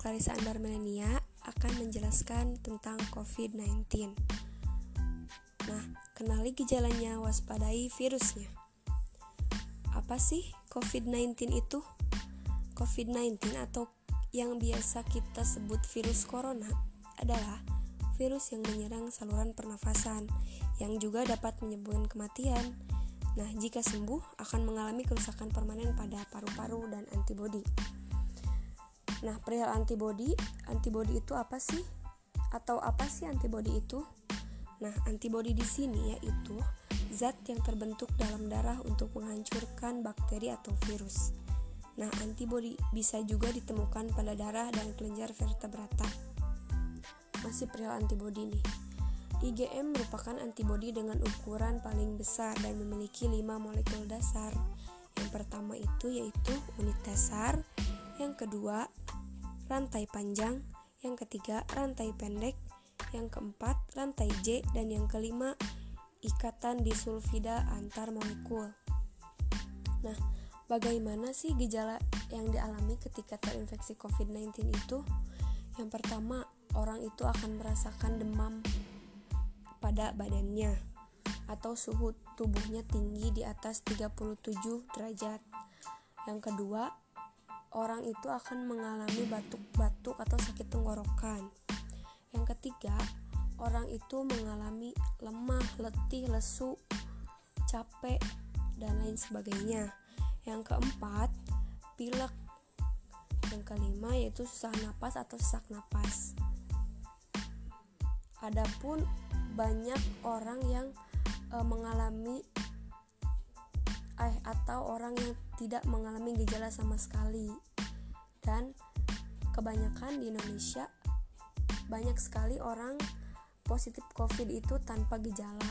Clarissa Andar Melania akan menjelaskan tentang COVID-19. Nah, kenali gejalanya, waspadai virusnya. Apa sih COVID-19 itu? COVID-19 atau yang biasa kita sebut virus corona adalah virus yang menyerang saluran pernafasan yang juga dapat menyebabkan kematian. Nah, jika sembuh akan mengalami kerusakan permanen pada paru-paru dan antibodi. Nah, perihal antibodi, antibodi itu apa sih? Atau apa sih antibodi itu? Nah, antibodi di sini yaitu zat yang terbentuk dalam darah untuk menghancurkan bakteri atau virus. Nah, antibodi bisa juga ditemukan pada darah dan kelenjar vertebrata. Masih perihal antibodi nih. IgM merupakan antibodi dengan ukuran paling besar dan memiliki 5 molekul dasar. Yang pertama itu yaitu unit dasar, yang kedua rantai panjang, yang ketiga rantai pendek, yang keempat rantai J, dan yang kelima ikatan disulfida antar molekul. Nah, bagaimana sih gejala yang dialami ketika terinfeksi COVID-19 itu? Yang pertama, orang itu akan merasakan demam pada badannya atau suhu tubuhnya tinggi di atas 37 derajat. Yang kedua, orang itu akan mengalami batuk-batuk atau sakit tenggorokan. Yang ketiga, orang itu mengalami lemah, letih, lesu, capek, dan lain sebagainya. Yang keempat, pilek. Yang kelima yaitu susah napas atau sesak napas. Adapun banyak orang yang e, mengalami eh atau orang yang tidak mengalami gejala sama sekali. Dan kebanyakan di Indonesia banyak sekali orang positif COVID itu tanpa gejala.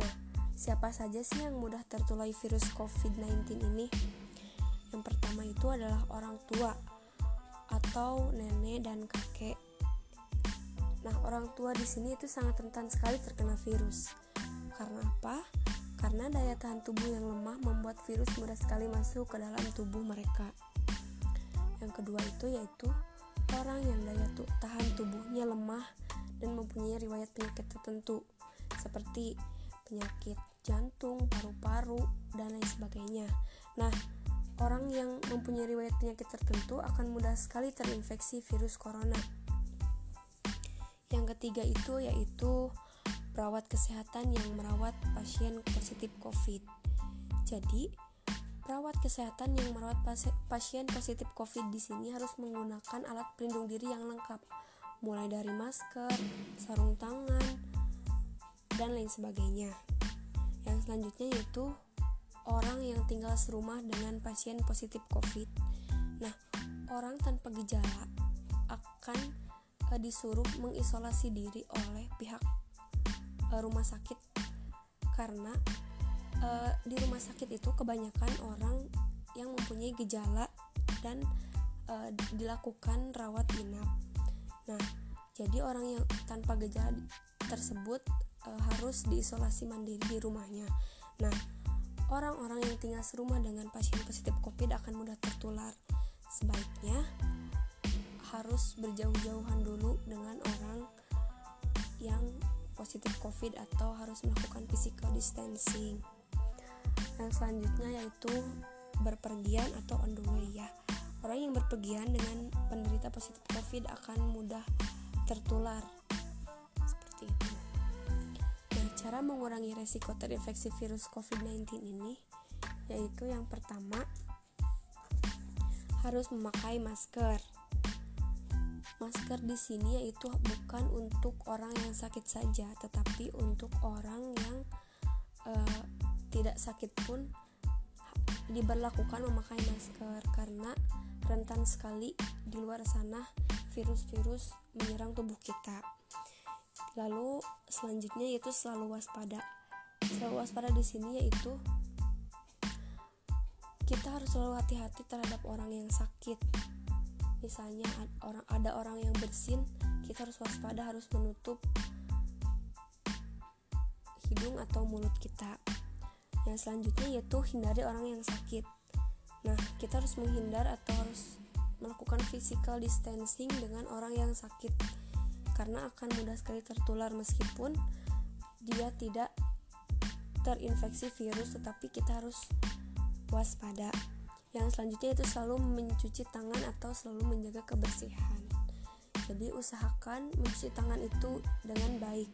Nah, siapa saja sih yang mudah tertular virus COVID-19 ini? Yang pertama itu adalah orang tua atau nenek dan kakek. Nah, orang tua di sini itu sangat rentan sekali terkena virus. Karena apa? Karena daya tahan tubuh yang lemah membuat virus mudah sekali masuk ke dalam tubuh mereka. Yang kedua itu yaitu orang yang daya tahan tubuhnya lemah dan mempunyai riwayat penyakit tertentu seperti penyakit jantung, paru-paru, dan lain sebagainya. Nah, orang yang mempunyai riwayat penyakit tertentu akan mudah sekali terinfeksi virus corona. Yang ketiga itu yaitu perawat kesehatan yang merawat pasien positif COVID. Jadi, perawat kesehatan yang merawat pasien positif COVID di sini harus menggunakan alat pelindung diri yang lengkap, mulai dari masker, sarung tangan, dan lain sebagainya. Yang selanjutnya yaitu orang yang tinggal serumah dengan pasien positif COVID. Nah, orang tanpa gejala akan eh, disuruh mengisolasi diri oleh pihak uh, rumah sakit karena uh, di rumah sakit itu kebanyakan orang yang mempunyai gejala dan uh, dilakukan rawat inap. Nah, jadi orang yang tanpa gejala tersebut uh, harus diisolasi mandiri di rumahnya. Nah, orang-orang yang tinggal serumah dengan pasien positif COVID akan mudah tertular. Sebaiknya harus berjauh-jauhan dulu dengan orang yang positif COVID atau harus melakukan physical distancing. Yang selanjutnya yaitu berpergian atau on the way ya. Orang yang berpergian dengan penderita positif COVID akan mudah tertular. Seperti itu. Nah, cara mengurangi resiko terinfeksi virus COVID-19 ini yaitu yang pertama harus memakai masker Masker di sini yaitu bukan untuk orang yang sakit saja, tetapi untuk orang yang uh, tidak sakit pun diberlakukan memakai masker karena rentan sekali di luar sana virus-virus menyerang tubuh kita. Lalu selanjutnya yaitu selalu waspada. Selalu waspada di sini yaitu kita harus selalu hati-hati terhadap orang yang sakit misalnya orang ada orang yang bersin kita harus waspada harus menutup hidung atau mulut kita. Yang selanjutnya yaitu hindari orang yang sakit. Nah kita harus menghindar atau harus melakukan physical distancing dengan orang yang sakit karena akan mudah sekali tertular. Meskipun dia tidak terinfeksi virus tetapi kita harus waspada yang selanjutnya itu selalu mencuci tangan atau selalu menjaga kebersihan. Jadi usahakan mencuci tangan itu dengan baik.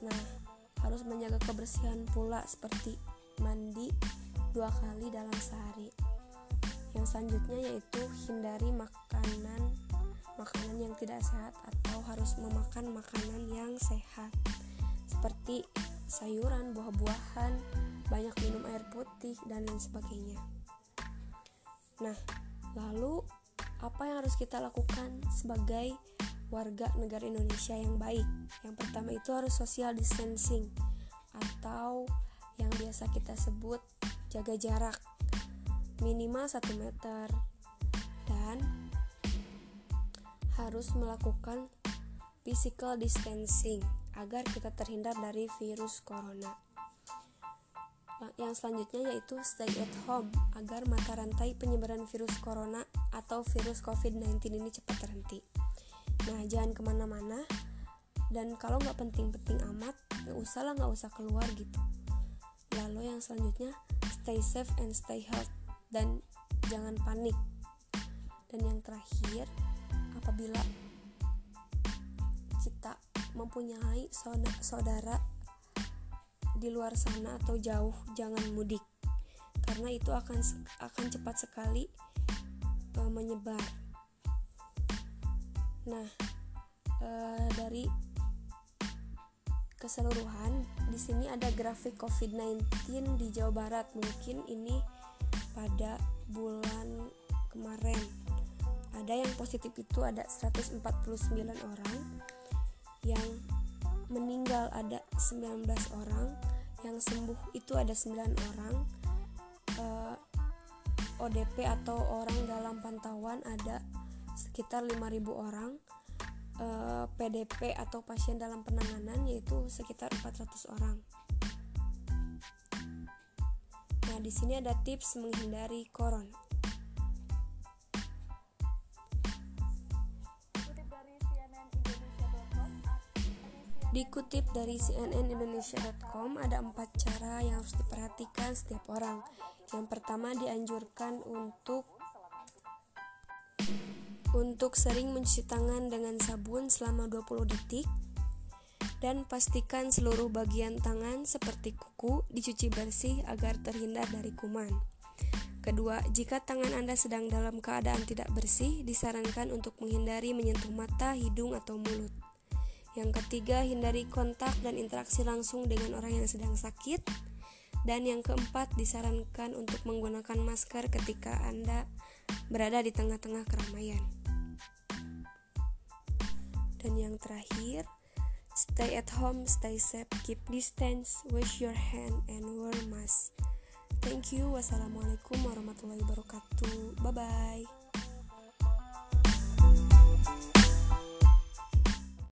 Nah harus menjaga kebersihan pula seperti mandi dua kali dalam sehari. Yang selanjutnya yaitu hindari makanan makanan yang tidak sehat atau harus memakan makanan yang sehat. Seperti sayuran, buah-buahan, banyak minum air putih dan lain sebagainya. Nah, lalu apa yang harus kita lakukan sebagai warga negara Indonesia yang baik? Yang pertama itu harus social distancing atau yang biasa kita sebut jaga jarak minimal 1 meter dan harus melakukan physical distancing agar kita terhindar dari virus corona. Yang selanjutnya yaitu stay at home agar mata rantai penyebaran virus corona atau virus COVID-19 ini cepat terhenti. Nah, jangan ke mana-mana dan kalau nggak penting-penting amat, nggak usah nggak usah keluar gitu. Lalu yang selanjutnya stay safe and stay healthy dan jangan panik. Dan yang terakhir, apabila kita mempunyai saudara di luar sana atau jauh, jangan mudik karena itu akan akan cepat sekali uh, menyebar. Nah, uh, dari keseluruhan di sini ada grafik COVID-19 di Jawa Barat. Mungkin ini pada bulan kemarin ada yang positif itu ada 149 orang yang meninggal ada 19 orang yang sembuh itu ada 9 orang. Uh, eh, ODP atau orang dalam pantauan ada sekitar 5000 orang. Uh, eh, PDP atau pasien dalam penanganan yaitu sekitar 400 orang. Nah, di sini ada tips menghindari koron. Dikutip dari cnnindonesia.com ada empat cara yang harus diperhatikan setiap orang. Yang pertama dianjurkan untuk untuk sering mencuci tangan dengan sabun selama 20 detik dan pastikan seluruh bagian tangan seperti kuku dicuci bersih agar terhindar dari kuman. Kedua, jika tangan Anda sedang dalam keadaan tidak bersih, disarankan untuk menghindari menyentuh mata, hidung, atau mulut. Yang ketiga, hindari kontak dan interaksi langsung dengan orang yang sedang sakit. Dan yang keempat, disarankan untuk menggunakan masker ketika Anda berada di tengah-tengah keramaian. Dan yang terakhir, Stay at home, stay safe, keep distance, wash your hand, and wear mask. Thank you. Wassalamualaikum warahmatullahi wabarakatuh. Bye bye.